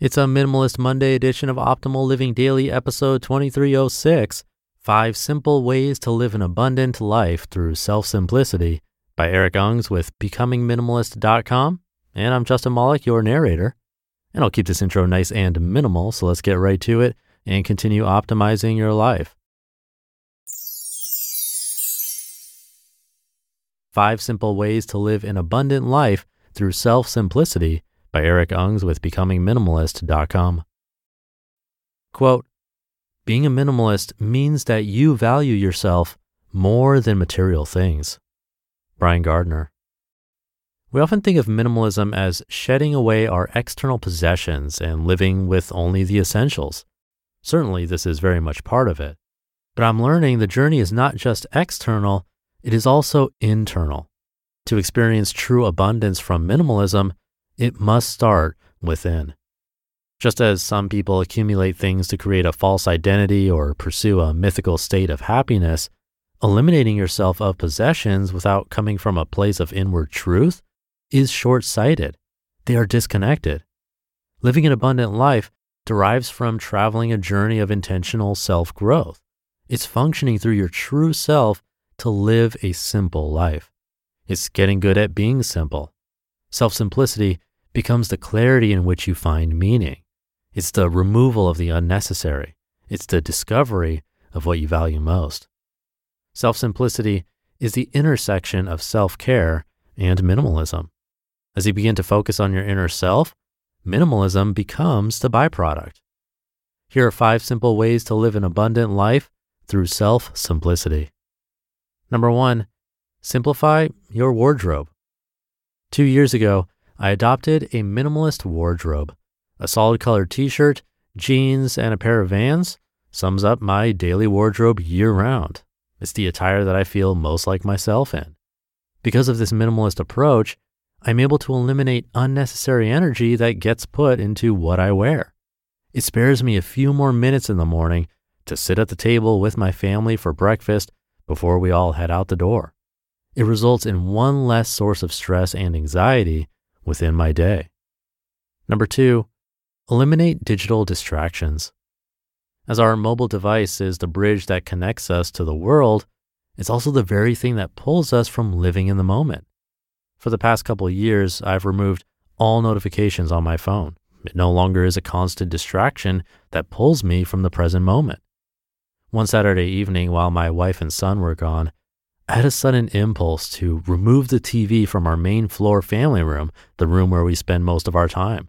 It's a Minimalist Monday edition of Optimal Living Daily, episode 2306 Five Simple Ways to Live an Abundant Life Through Self Simplicity by Eric Ungs with BecomingMinimalist.com. And I'm Justin Malik, your narrator. And I'll keep this intro nice and minimal, so let's get right to it and continue optimizing your life. Five Simple Ways to Live an Abundant Life Through Self Simplicity by Eric Ungs with BecomingMinimalist.com. Quote, being a minimalist means that you value yourself more than material things. Brian Gardner. We often think of minimalism as shedding away our external possessions and living with only the essentials. Certainly, this is very much part of it. But I'm learning the journey is not just external, it is also internal. To experience true abundance from minimalism, it must start within. Just as some people accumulate things to create a false identity or pursue a mythical state of happiness, eliminating yourself of possessions without coming from a place of inward truth is short sighted. They are disconnected. Living an abundant life derives from traveling a journey of intentional self growth. It's functioning through your true self to live a simple life. It's getting good at being simple. Self simplicity becomes the clarity in which you find meaning. It's the removal of the unnecessary. It's the discovery of what you value most. Self simplicity is the intersection of self care and minimalism. As you begin to focus on your inner self, minimalism becomes the byproduct. Here are five simple ways to live an abundant life through self simplicity. Number one, simplify your wardrobe. Two years ago, I adopted a minimalist wardrobe. A solid colored t shirt, jeans, and a pair of vans sums up my daily wardrobe year round. It's the attire that I feel most like myself in. Because of this minimalist approach, I'm able to eliminate unnecessary energy that gets put into what I wear. It spares me a few more minutes in the morning to sit at the table with my family for breakfast before we all head out the door. It results in one less source of stress and anxiety within my day. Number two, eliminate digital distractions. As our mobile device is the bridge that connects us to the world, it's also the very thing that pulls us from living in the moment. For the past couple of years, I've removed all notifications on my phone. It no longer is a constant distraction that pulls me from the present moment. One Saturday evening, while my wife and son were gone, I had a sudden impulse to remove the TV from our main floor family room, the room where we spend most of our time.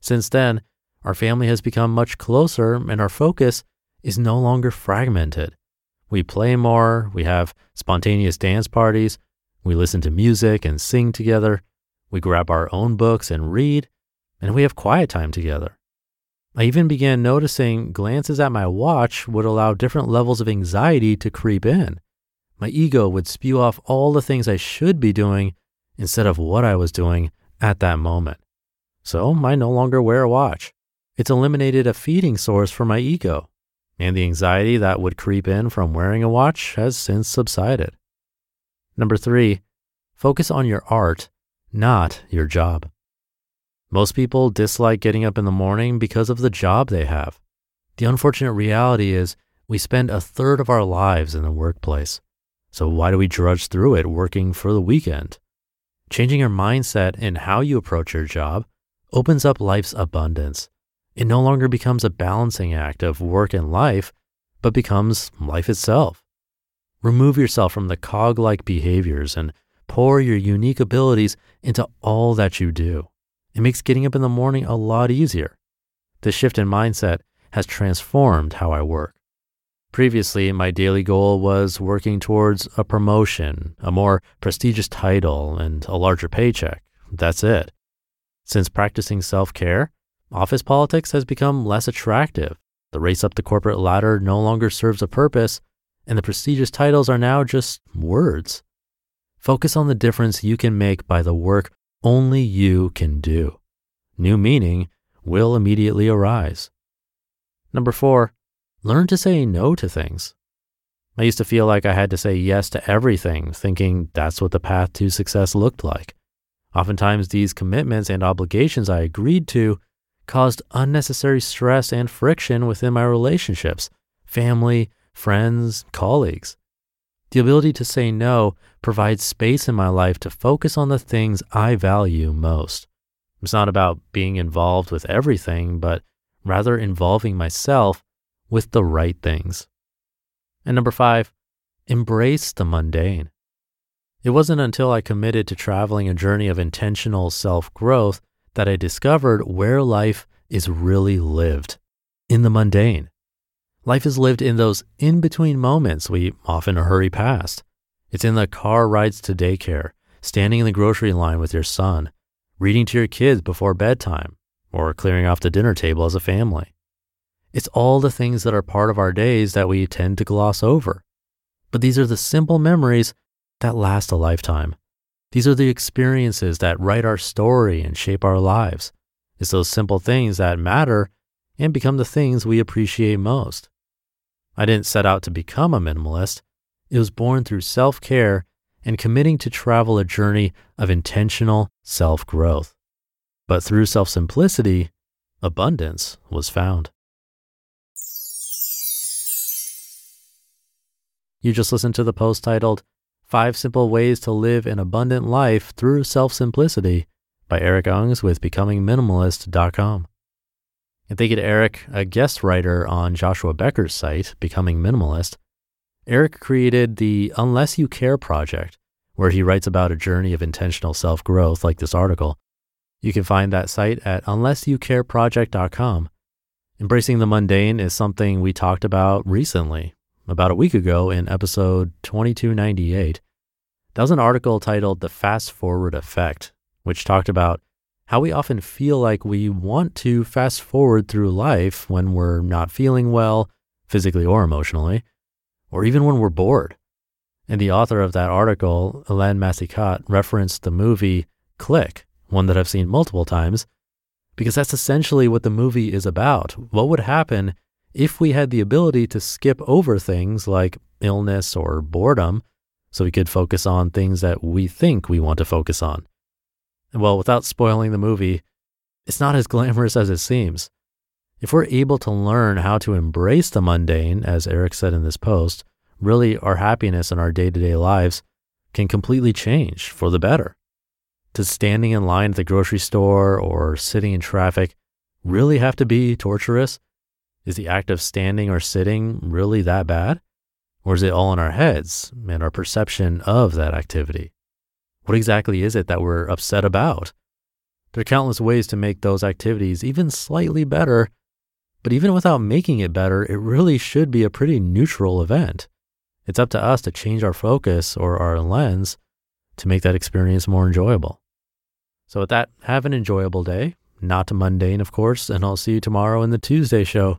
Since then, our family has become much closer and our focus is no longer fragmented. We play more, we have spontaneous dance parties, we listen to music and sing together, we grab our own books and read, and we have quiet time together. I even began noticing glances at my watch would allow different levels of anxiety to creep in my ego would spew off all the things I should be doing instead of what I was doing at that moment. So I no longer wear a watch. It's eliminated a feeding source for my ego, and the anxiety that would creep in from wearing a watch has since subsided. Number three, focus on your art, not your job. Most people dislike getting up in the morning because of the job they have. The unfortunate reality is we spend a third of our lives in the workplace. So why do we drudge through it working for the weekend? Changing your mindset and how you approach your job opens up life's abundance. It no longer becomes a balancing act of work and life, but becomes life itself. Remove yourself from the cog like behaviors and pour your unique abilities into all that you do. It makes getting up in the morning a lot easier. This shift in mindset has transformed how I work. Previously, my daily goal was working towards a promotion, a more prestigious title, and a larger paycheck. That's it. Since practicing self care, office politics has become less attractive. The race up the corporate ladder no longer serves a purpose, and the prestigious titles are now just words. Focus on the difference you can make by the work only you can do. New meaning will immediately arise. Number four, learn to say no to things. I used to feel like I had to say yes to everything, thinking that's what the path to success looked like. Oftentimes, these commitments and obligations I agreed to caused unnecessary stress and friction within my relationships, family, friends, colleagues. The ability to say no provides space in my life to focus on the things I value most. It's not about being involved with everything, but rather involving myself with the right things. And number five, embrace the mundane. It wasn't until I committed to traveling a journey of intentional self growth that I discovered where life is really lived in the mundane. Life is lived in those in between moments we often hurry past. It's in the car rides to daycare, standing in the grocery line with your son, reading to your kids before bedtime, or clearing off the dinner table as a family. It's all the things that are part of our days that we tend to gloss over. But these are the simple memories that last a lifetime. These are the experiences that write our story and shape our lives. It's those simple things that matter and become the things we appreciate most. I didn't set out to become a minimalist. It was born through self care and committing to travel a journey of intentional self growth. But through self simplicity, abundance was found. You just listened to the post titled Five Simple Ways to Live an Abundant Life Through Self Simplicity by Eric Ungs with BecomingMinimalist.com. And thank you to Eric, a guest writer on Joshua Becker's site, Becoming Minimalist. Eric created the Unless You Care project, where he writes about a journey of intentional self growth, like this article. You can find that site at unlessyoucareproject.com. Embracing the mundane is something we talked about recently about a week ago in episode 2298. That was an article titled The Fast Forward Effect, which talked about how we often feel like we want to fast forward through life when we're not feeling well, physically or emotionally, or even when we're bored. And the author of that article, Alain Massicat, referenced the movie Click, one that I've seen multiple times, because that's essentially what the movie is about. What would happen if we had the ability to skip over things like illness or boredom so we could focus on things that we think we want to focus on. Well, without spoiling the movie, it's not as glamorous as it seems. If we're able to learn how to embrace the mundane, as Eric said in this post, really our happiness in our day to day lives can completely change for the better. Does standing in line at the grocery store or sitting in traffic really have to be torturous? Is the act of standing or sitting really that bad? Or is it all in our heads and our perception of that activity? What exactly is it that we're upset about? There are countless ways to make those activities even slightly better, but even without making it better, it really should be a pretty neutral event. It's up to us to change our focus or our lens to make that experience more enjoyable. So, with that, have an enjoyable day, not mundane, of course, and I'll see you tomorrow in the Tuesday show